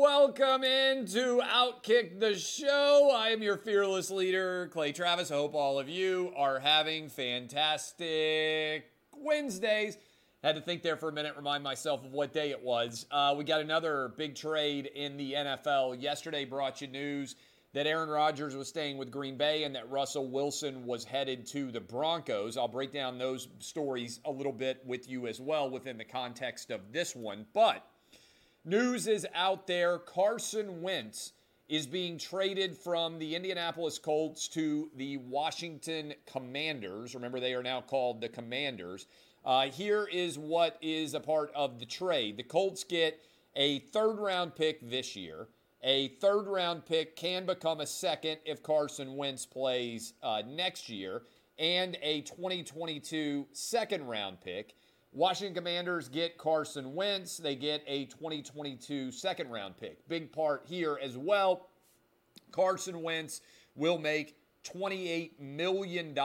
Welcome into Outkick the Show. I am your fearless leader, Clay Travis. I hope all of you are having fantastic Wednesdays. Had to think there for a minute, remind myself of what day it was. Uh, we got another big trade in the NFL. Yesterday brought you news that Aaron Rodgers was staying with Green Bay and that Russell Wilson was headed to the Broncos. I'll break down those stories a little bit with you as well within the context of this one. But news is out there Carson Wentz is being traded from the Indianapolis Colts to the Washington Commanders. Remember, they are now called the Commanders. Uh, here is what is a part of the trade the Colts get a third round pick this year a third round pick can become a second if Carson Wentz plays uh, next year, and a 2022 second round pick. Washington Commanders get Carson Wentz. They get a 2022 second round pick. Big part here as well. Carson Wentz will make $28 million.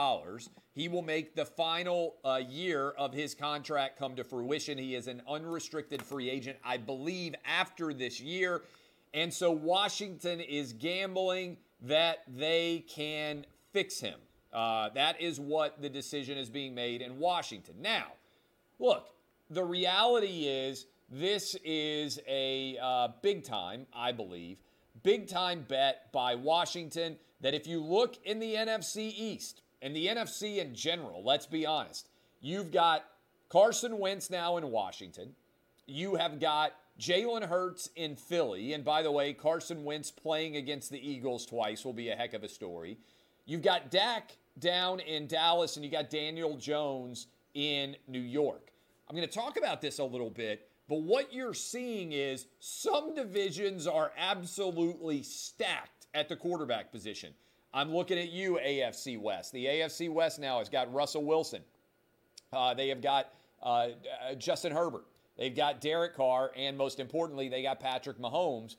He will make the final uh, year of his contract come to fruition. He is an unrestricted free agent, I believe, after this year. And so Washington is gambling that they can fix him. Uh, that is what the decision is being made in Washington. Now, look, the reality is this is a uh, big time, I believe, big time bet by Washington that if you look in the NFC East and the NFC in general, let's be honest, you've got Carson Wentz now in Washington. You have got Jalen Hurts in Philly. And by the way, Carson Wentz playing against the Eagles twice will be a heck of a story. You've got Dak down in Dallas, and you got Daniel Jones in New York. I'm going to talk about this a little bit, but what you're seeing is some divisions are absolutely stacked at the quarterback position. I'm looking at you, AFC West. The AFC West now has got Russell Wilson. Uh, they have got uh, uh, Justin Herbert. They've got Derek Carr, and most importantly, they got Patrick Mahomes.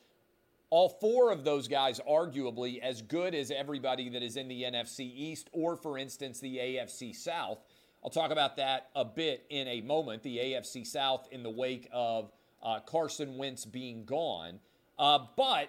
All four of those guys, arguably, as good as everybody that is in the NFC East or, for instance, the AFC South. I'll talk about that a bit in a moment. The AFC South in the wake of uh, Carson Wentz being gone. Uh, but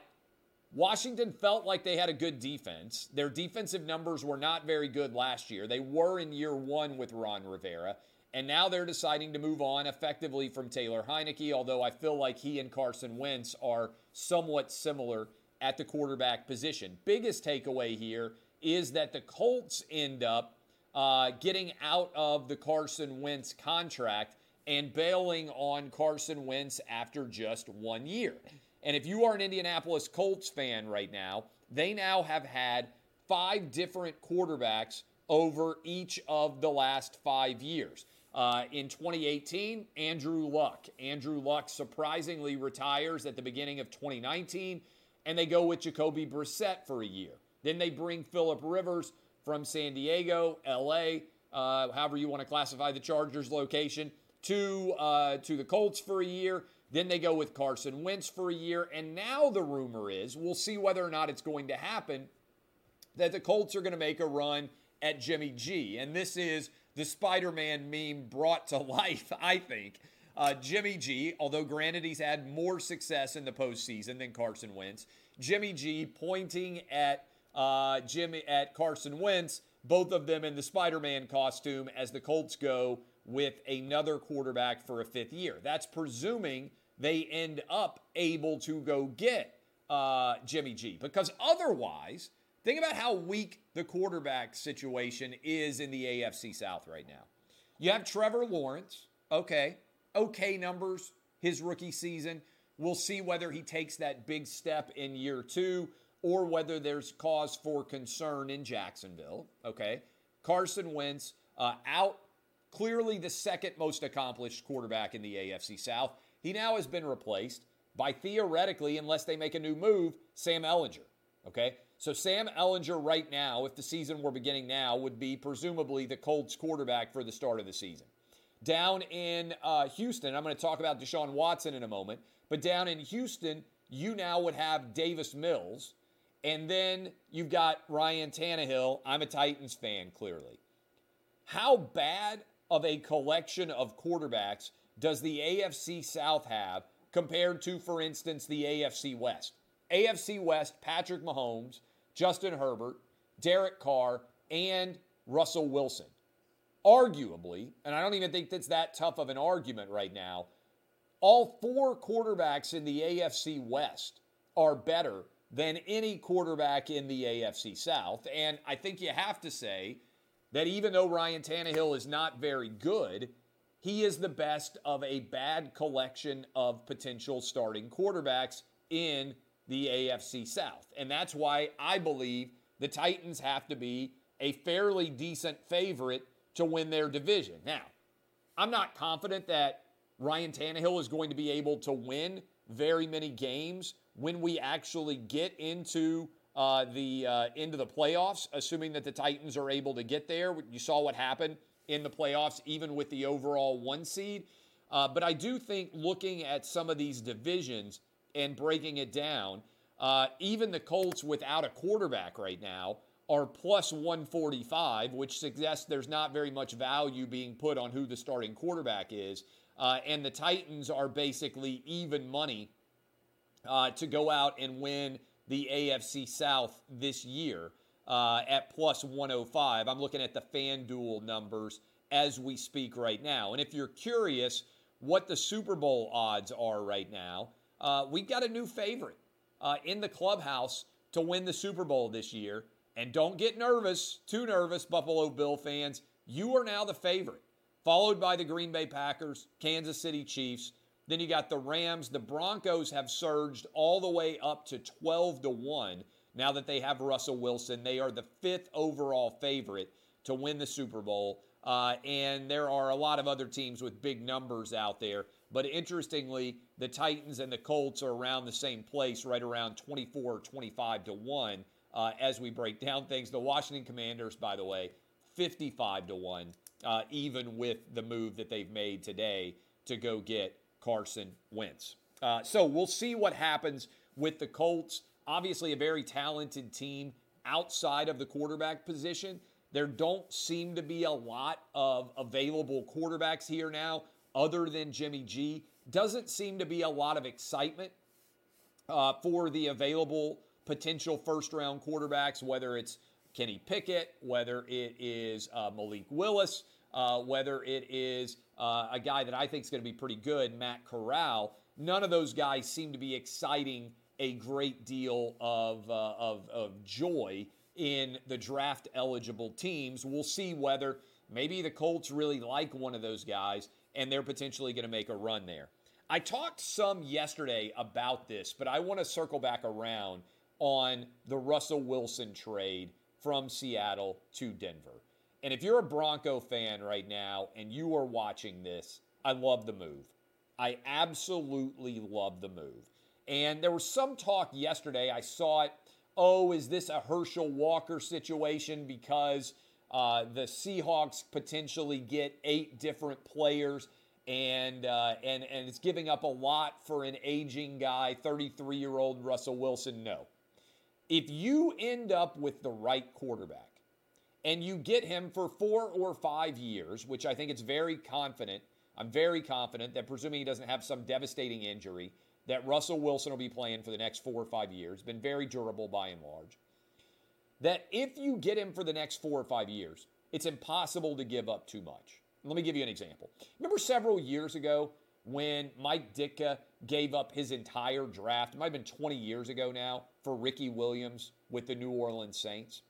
Washington felt like they had a good defense. Their defensive numbers were not very good last year. They were in year one with Ron Rivera. And now they're deciding to move on effectively from Taylor Heinicke, although I feel like he and Carson Wentz are somewhat similar at the quarterback position. Biggest takeaway here is that the Colts end up uh, getting out of the Carson Wentz contract and bailing on Carson Wentz after just one year. And if you are an Indianapolis Colts fan right now, they now have had five different quarterbacks over each of the last five years. Uh, in 2018, Andrew Luck. Andrew Luck surprisingly retires at the beginning of 2019, and they go with Jacoby Brissett for a year. Then they bring Philip Rivers from San Diego, LA, uh, however you want to classify the Chargers location, to uh, to the Colts for a year. Then they go with Carson Wentz for a year, and now the rumor is we'll see whether or not it's going to happen that the Colts are going to make a run at Jimmy G, and this is the Spider Man meme brought to life, I think. Uh, Jimmy G, although granted he's had more success in the postseason than Carson Wentz, Jimmy G pointing at uh, Jimmy at Carson Wentz, both of them in the Spider Man costume as the Colts go with another quarterback for a fifth year. That's presuming they end up able to go get uh, Jimmy G, because otherwise Think about how weak the quarterback situation is in the AFC South right now. You have Trevor Lawrence, okay, okay numbers his rookie season. We'll see whether he takes that big step in year two or whether there's cause for concern in Jacksonville, okay? Carson Wentz uh, out, clearly the second most accomplished quarterback in the AFC South. He now has been replaced by theoretically, unless they make a new move, Sam Ehlinger. Okay? So Sam Ehlinger right now, if the season were beginning now, would be presumably the Colts quarterback for the start of the season. Down in uh, Houston, I'm going to talk about Deshaun Watson in a moment, but down in Houston, you now would have Davis Mills, and then you've got Ryan Tannehill. I'm a Titans fan, clearly. How bad of a collection of quarterbacks does the AFC South have compared to, for instance, the AFC West? AFC West, Patrick Mahomes, Justin Herbert, Derek Carr, and Russell Wilson. Arguably, and I don't even think that's that tough of an argument right now, all four quarterbacks in the AFC West are better than any quarterback in the AFC South. And I think you have to say that even though Ryan Tannehill is not very good, he is the best of a bad collection of potential starting quarterbacks in the AFC South. And that's why I believe the Titans have to be a fairly decent favorite to win their division. Now, I'm not confident that Ryan Tannehill is going to be able to win very many games when we actually get into uh, the uh, into the playoffs, assuming that the Titans are able to get there. You saw what happened in the playoffs, even with the overall one seed. Uh, but I do think looking at some of these divisions and breaking it down, uh, even the Colts without a quarterback right now are plus 145, which suggests there's not very much value being put on who the starting quarterback is. Uh, and the Titans are basically even money uh, to go out and win the AFC South this year uh, at plus 105. I'm looking at the FanDuel numbers as we speak right now. And if you're curious what the Super Bowl odds are right now, uh, we've got a new favorite uh, in the clubhouse to win the Super Bowl this year. And don't get nervous, too nervous, Buffalo Bill fans. You are now the favorite followed by the Green Bay Packers, Kansas City Chiefs. Then you got the Rams. The Broncos have surged all the way up to 12 to 1 now that they have Russell Wilson. They are the fifth overall favorite to win the Super Bowl. Uh, and there are a lot of other teams with big numbers out there. But interestingly, the Titans and the Colts are around the same place, right around 24 25 to 1 uh, as we break down things. The Washington Commanders, by the way, 55 to 1 uh, even with the move that they've made today to go get Carson Wentz. Uh, so we'll see what happens with the Colts. Obviously, a very talented team outside of the quarterback position. There don't seem to be a lot of available quarterbacks here now, other than Jimmy G. Doesn't seem to be a lot of excitement uh, for the available potential first round quarterbacks, whether it's Kenny Pickett, whether it is uh, Malik Willis, uh, whether it is uh, a guy that I think is going to be pretty good, Matt Corral. None of those guys seem to be exciting a great deal of, uh, of, of joy in the draft eligible teams. We'll see whether maybe the Colts really like one of those guys and they're potentially going to make a run there. I talked some yesterday about this, but I want to circle back around on the Russell Wilson trade from Seattle to Denver. And if you're a Bronco fan right now and you are watching this, I love the move. I absolutely love the move. And there was some talk yesterday. I saw it. Oh, is this a Herschel Walker situation because uh, the Seahawks potentially get eight different players and uh, and and it's giving up a lot for an aging guy, 33 year old Russell Wilson? No. If you end up with the right quarterback and you get him for four or five years, which I think it's very confident. I'm very confident that presuming he doesn't have some devastating injury, that Russell Wilson will be playing for the next four or five years. Been very durable by and large. That if you get him for the next four or five years, it's impossible to give up too much. Let me give you an example. Remember several years ago when Mike Ditka gave up his entire draft, it might have been 20 years ago now, for Ricky Williams with the New Orleans Saints?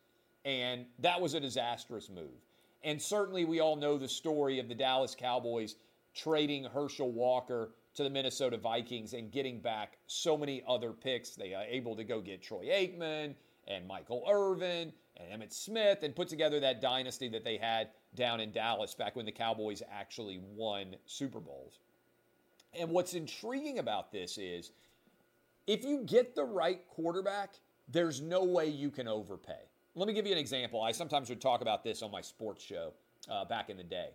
And that was a disastrous move. And certainly we all know the story of the Dallas Cowboys trading Herschel Walker to the Minnesota Vikings and getting back so many other picks. They are able to go get Troy Aikman and Michael Irvin and Emmitt Smith and put together that dynasty that they had down in Dallas back when the Cowboys actually won Super Bowls. And what's intriguing about this is if you get the right quarterback, there's no way you can overpay. Let me give you an example. I sometimes would talk about this on my sports show uh, back in the day.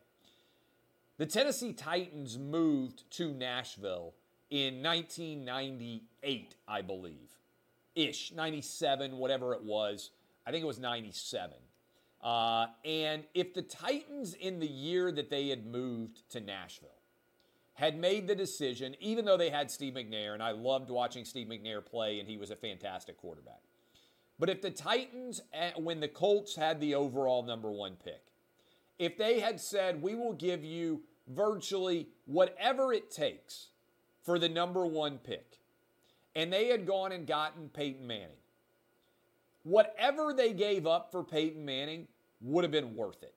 The Tennessee Titans moved to Nashville in 1998, I believe, ish, 97, whatever it was. I think it was 97. Uh, and if the Titans, in the year that they had moved to Nashville, had made the decision, even though they had Steve McNair, and I loved watching Steve McNair play, and he was a fantastic quarterback. But if the Titans, eh, when the Colts had the overall number one pick, if they had said, we will give you virtually whatever it takes for the number one pick, and they had gone and gotten Peyton Manning, whatever they gave up for Peyton Manning would have been worth it.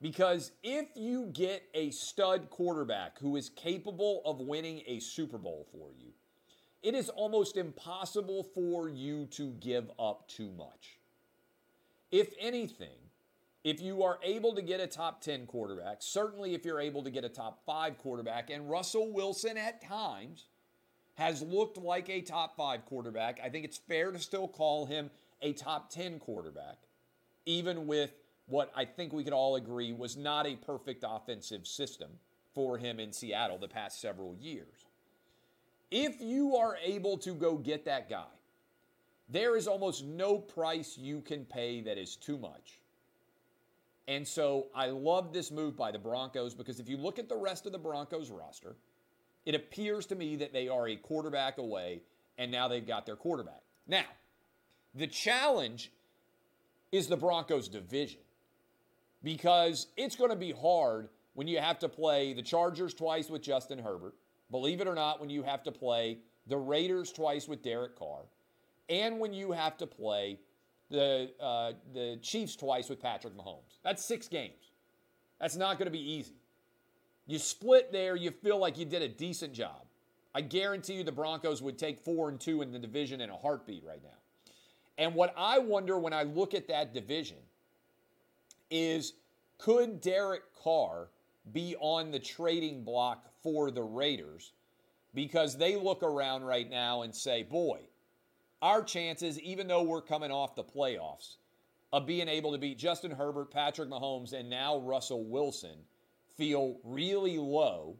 Because if you get a stud quarterback who is capable of winning a Super Bowl for you, it is almost impossible for you to give up too much. If anything, if you are able to get a top 10 quarterback, certainly if you're able to get a top 5 quarterback, and Russell Wilson at times has looked like a top 5 quarterback, I think it's fair to still call him a top 10 quarterback, even with what I think we could all agree was not a perfect offensive system for him in Seattle the past several years. If you are able to go get that guy, there is almost no price you can pay that is too much and so I love this move by the Broncos because if you look at the rest of the Broncos roster, it appears to me that they are a quarterback away, and now they've got their quarterback. Now, the challenge is the Broncos division because it's going to be hard when you have to play the Chargers twice with Justin Herbert. Believe it or not, when you have to play the Raiders twice with Derek Carr, and when you have to play the, uh, the Chiefs twice with Patrick Mahomes. That's six games. That's not going to be easy. You split there, you feel like you did a decent job. I guarantee you the Broncos would take four and two in the division in a heartbeat right now. And what I wonder when I look at that division is could Derek Carr be on the trading block for the Raiders? Because they look around right now and say, boy, our chances, even though we're coming off the playoffs, of being able to beat Justin Herbert, Patrick Mahomes, and now Russell Wilson feel really low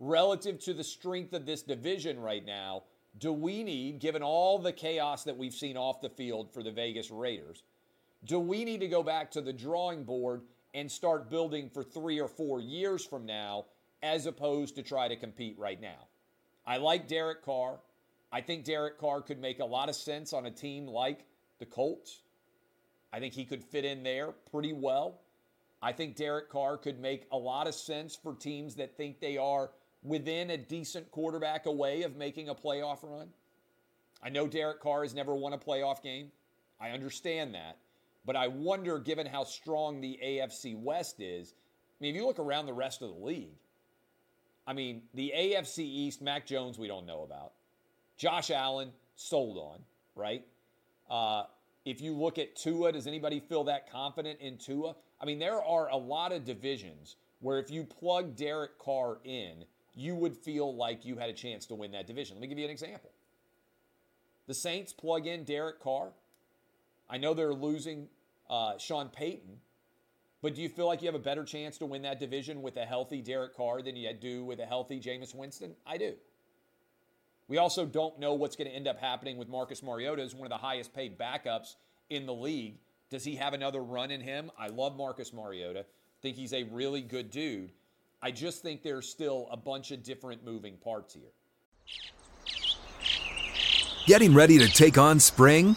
relative to the strength of this division right now. Do we need, given all the chaos that we've seen off the field for the Vegas Raiders, do we need to go back to the drawing board and start building for three or four years from now as opposed to try to compete right now? I like Derek Carr. I think Derek Carr could make a lot of sense on a team like the Colts. I think he could fit in there pretty well. I think Derek Carr could make a lot of sense for teams that think they are within a decent quarterback away of making a playoff run. I know Derek Carr has never won a playoff game. I understand that. But I wonder, given how strong the AFC West is, I mean, if you look around the rest of the league, I mean, the AFC East, Mac Jones, we don't know about. Josh Allen, sold on, right? Uh, if you look at Tua, does anybody feel that confident in Tua? I mean, there are a lot of divisions where if you plug Derek Carr in, you would feel like you had a chance to win that division. Let me give you an example. The Saints plug in Derek Carr. I know they're losing uh, Sean Payton, but do you feel like you have a better chance to win that division with a healthy Derek Carr than you do with a healthy Jameis Winston? I do. We also don't know what's going to end up happening with Marcus Mariota as one of the highest paid backups in the league. Does he have another run in him? I love Marcus Mariota. Think he's a really good dude. I just think there's still a bunch of different moving parts here. Getting ready to take on spring?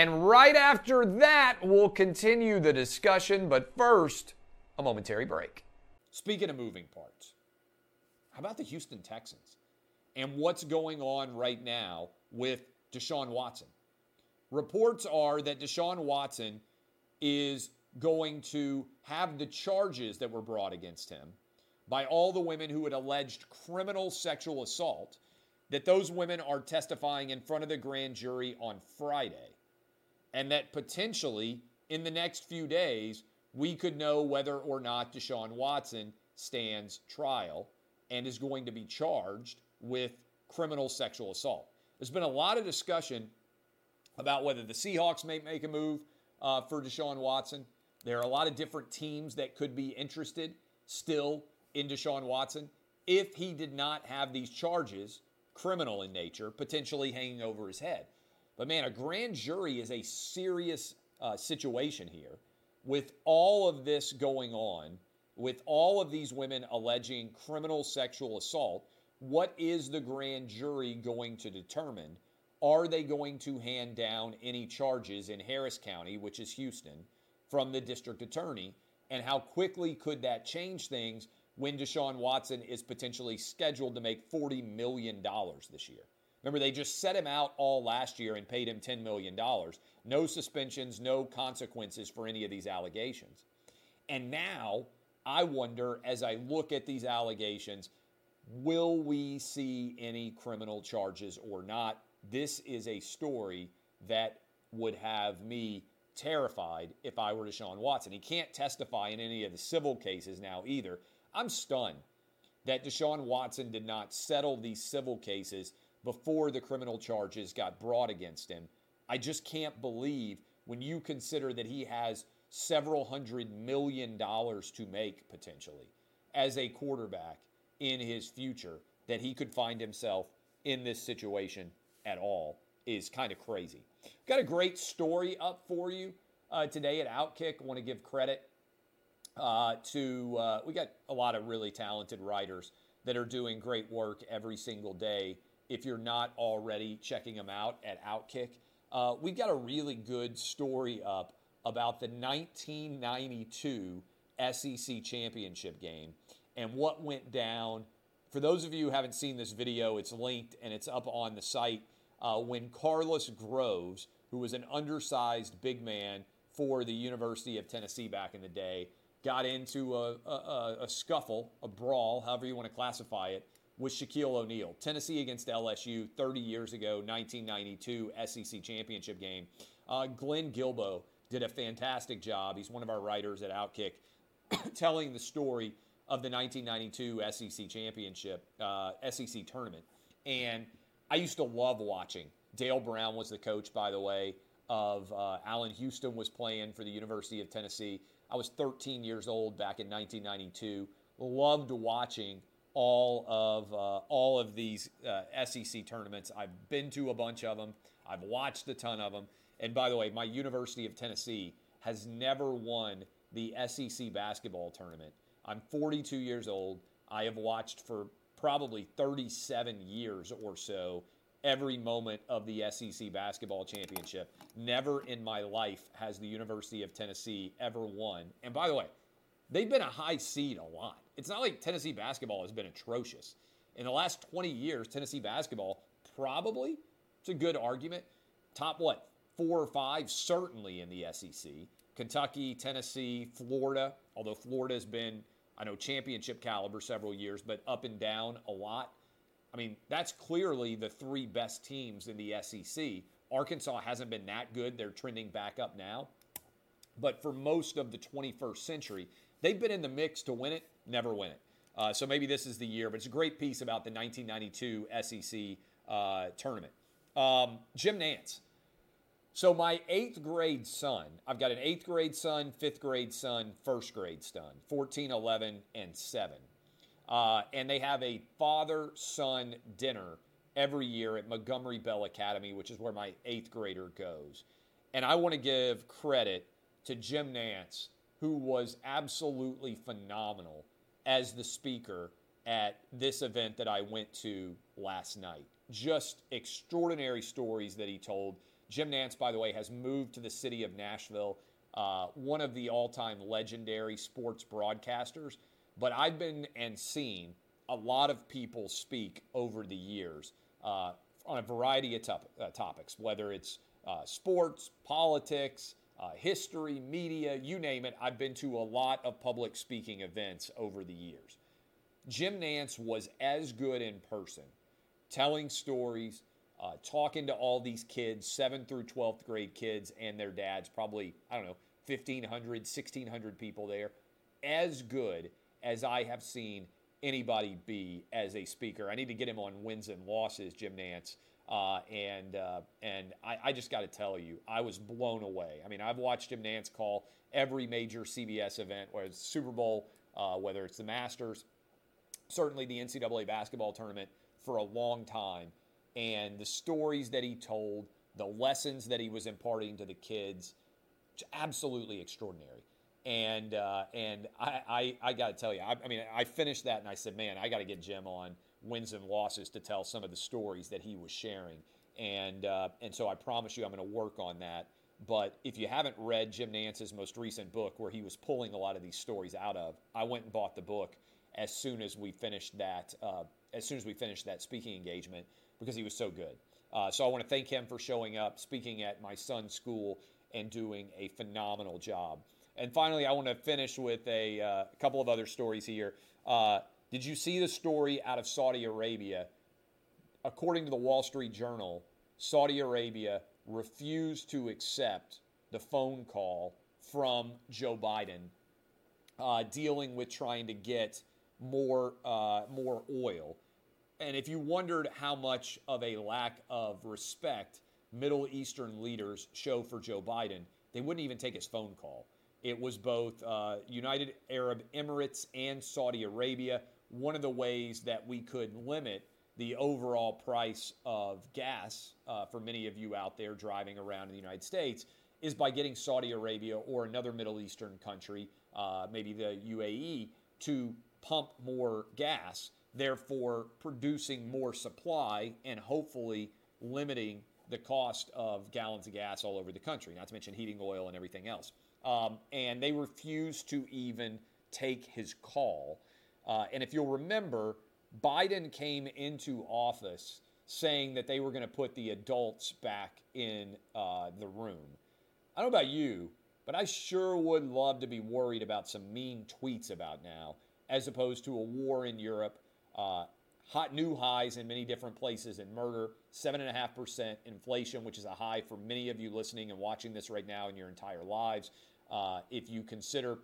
And right after that, we'll continue the discussion. But first, a momentary break. Speaking of moving parts, how about the Houston Texans and what's going on right now with Deshaun Watson? Reports are that Deshaun Watson is going to have the charges that were brought against him by all the women who had alleged criminal sexual assault, that those women are testifying in front of the grand jury on Friday. And that potentially in the next few days, we could know whether or not Deshaun Watson stands trial and is going to be charged with criminal sexual assault. There's been a lot of discussion about whether the Seahawks may make a move uh, for Deshaun Watson. There are a lot of different teams that could be interested still in Deshaun Watson if he did not have these charges, criminal in nature, potentially hanging over his head. But man, a grand jury is a serious uh, situation here with all of this going on, with all of these women alleging criminal sexual assault. What is the grand jury going to determine? Are they going to hand down any charges in Harris County, which is Houston, from the district attorney? And how quickly could that change things when Deshaun Watson is potentially scheduled to make $40 million this year? Remember, they just set him out all last year and paid him $10 million. No suspensions, no consequences for any of these allegations. And now I wonder, as I look at these allegations, will we see any criminal charges or not? This is a story that would have me terrified if I were Deshaun Watson. He can't testify in any of the civil cases now either. I'm stunned that Deshaun Watson did not settle these civil cases before the criminal charges got brought against him. I just can't believe when you consider that he has several hundred million dollars to make potentially as a quarterback in his future that he could find himself in this situation at all is kind of crazy. Got a great story up for you uh, today at Outkick. I want to give credit uh, to, uh, we got a lot of really talented writers that are doing great work every single day if you're not already checking them out at Outkick. Uh, we've got a really good story up about the 1992 SEC championship game and what went down. For those of you who haven't seen this video, it's linked and it's up on the site. Uh, when Carlos Groves, who was an undersized big man for the University of Tennessee back in the day, got into a, a, a scuffle, a brawl, however you want to classify it, with Shaquille O'Neal. Tennessee against LSU 30 years ago, 1992 SEC championship game. Uh, Glenn Guilbeau did a fantastic job. He's one of our writers at Outkick, telling the story of the 1992 SEC championship, uh, SEC tournament. And I used to love watching. Dale Brown was the coach, by the way, of uh, Allan Houston was playing for the University of Tennessee. I was 13 years old back in 1992. Loved watching all of uh, all of these uh, SEC tournaments. I've been to a bunch of them. I've watched a ton of them. And by the way, my University of Tennessee has never won the SEC basketball tournament. I'm 42 years old. I have watched for probably 37 years or so every moment of the SEC basketball championship. Never in my life has the University of Tennessee ever won. And by the way, they've been a high seed a lot. It's not like Tennessee basketball has been atrocious. In the last 20 years, Tennessee basketball probably, it's a good argument, top what, four or five, certainly in the SEC. Kentucky, Tennessee, Florida, although Florida has been, I know, championship caliber several years, but up and down a lot. I mean, that's clearly the three best teams in the SEC. Arkansas hasn't been that good. They're trending back up now. But for most of the 21st century, they've been in the mix to win it, never win it. Uh, so maybe this is the year, but it's a great piece about the 1992 SEC uh, tournament. Um, Jim Nantz. So my eighth grade son, I've got an eighth grade son, fifth grade son, first grade son, 14, 11, and 7. Uh, and they have a father son dinner every year at Montgomery Bell Academy, which is where my eighth grader goes. And I want to give credit to Jim Nantz, who was absolutely phenomenal as the speaker at this event that I went to last night. Just extraordinary stories that he told. Jim Nantz, by the way, has moved to the city of Nashville, uh, one of the all time legendary sports broadcasters. But I've been and seen a lot of people speak over the years uh, on a variety of top, uh, topics, whether it's uh, sports, politics, uh, history, media, you name it. I've been to a lot of public speaking events over the years. Jim Nantz was as good in person, telling stories, uh, talking to all these kids, 7th through 12th grade kids and their dads, probably, I don't know, 1,500, 1,600 people there, as good as I have seen anybody be as a speaker. I need to get him on wins and losses, Jim Nantz. Uh, and uh, and I, I just got to tell you, I was blown away. I mean, I've watched Jim Nantz call every major CBS event, whether it's Super Bowl, uh, whether it's the Masters, certainly the NCAA basketball tournament, for a long time. And the stories that he told, the lessons that he was imparting to the kids, absolutely extraordinary. And uh, and I, I, I got to tell you, I, I mean, I finished that and I said, man, I got to get Jim on wins and losses to tell some of the stories that he was sharing. And, uh, and so I promise you I'm going to work on that. But if you haven't read Jim Nantz's most recent book, where he was pulling a lot of these stories out of, I went and bought the book as soon as we finished that. Uh, as soon as we finished that speaking engagement, because he was so good. Uh, so I want to thank him for showing up, speaking at my son's school, and doing a phenomenal job. And finally, I want to finish with a uh, couple of other stories here. Did you see the story out of Saudi Arabia? According to the Wall Street Journal, Saudi Arabia refused to accept the phone call from Joe Biden uh, dealing with trying to get more, uh, more oil. And if you wondered how much of a lack of respect Middle Eastern leaders show for Joe Biden, they wouldn't even take his phone call. It was both uh, United Arab Emirates and Saudi Arabia one of the ways that we could limit the overall price of gas uh, for many of you out there driving around in the United States is by getting Saudi Arabia or another Middle Eastern country, uh, maybe the UAE, to pump more gas, therefore producing more supply and hopefully limiting the cost of gallons of gas all over the country, not to mention heating oil and everything else. Um, and they refused to even take his call. Uh, and if you'll remember, Biden came into office saying that they were going to put the adults back in uh, the room. I don't know about you, but I sure would love to be worried about some mean tweets about now, as opposed to a war in Europe, uh, hot new highs in many different places in murder, 7.5% inflation, which is a high for many of you listening and watching this right now in your entire lives. Uh, if you consider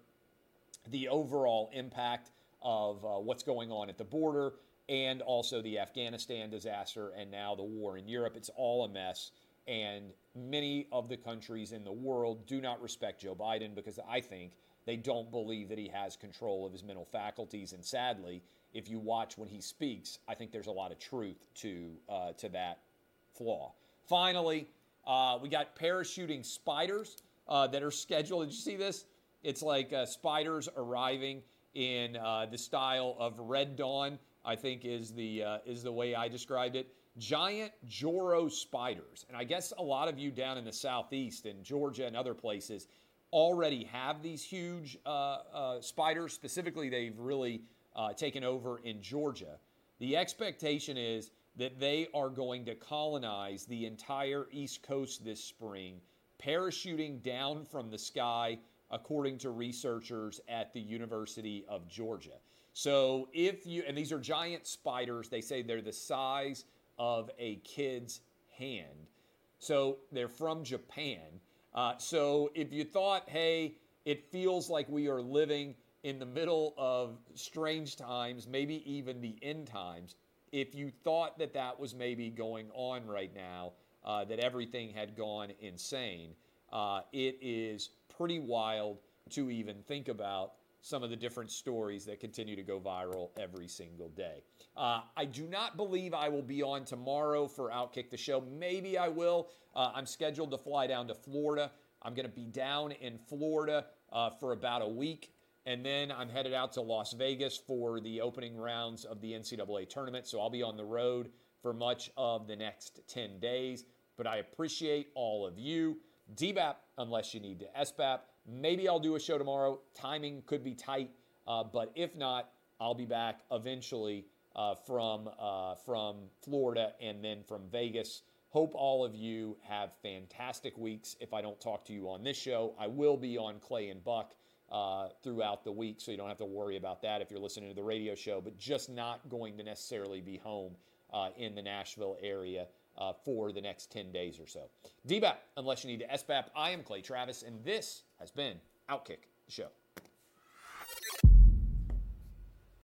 the overall impact of uh, what's going on at the border and also the Afghanistan disaster and now the war in Europe. It's all a mess. And many of the countries in the world do not respect Joe Biden because I think they don't believe that he has control of his mental faculties. And sadly, if you watch when he speaks, I think there's a lot of truth to, uh, to that flaw. Finally, uh, we got parachuting spiders uh, that are scheduled. Did you see this? It's like uh, spiders arriving in uh, the style of Red Dawn, I think is the uh, is the way I described it. Giant Joro spiders, and I guess a lot of you down in the southeast in Georgia and other places already have these huge uh, uh spiders. Specifically, they've really uh, taken over in Georgia. The expectation is that they are going to colonize the entire East Coast this spring, parachuting down from the sky according to researchers at the University of Georgia. So, if you, and these are giant spiders, they say they're the size of a kid's hand. So, they're from Japan. Uh, so, if you thought, hey, it feels like we are living in the middle of strange times, maybe even the end times, if you thought that that was maybe going on right now, uh, that everything had gone insane, uh, it is pretty wild to even think about some of the different stories that continue to go viral every single day. Uh, I do not believe I will be on tomorrow for Outkick the Show. Maybe I will. Uh, I'm scheduled to fly down to Florida. I'm going to be down in Florida uh, for about a week. And then I'm headed out to Las Vegas for the opening rounds of the NCAA tournament. So I'll be on the road for much of the next 10 days. But I appreciate all of you. DBAP, unless you need to SBAP. Maybe I'll do a show tomorrow. Timing could be tight, uh, but if not, I'll be back eventually uh, from uh, from Florida and then from Vegas. Hope all of you have fantastic weeks. If I don't talk to you on this show, I will be on Clay and Buck uh, throughout the week, so you don't have to worry about that if you're listening to the radio show, but just not going to necessarily be home uh, in the Nashville area uh, for the next 10 days or so. DBAP, unless you need to SBAP, I am Clay Travis, and this has been Outkick the Show.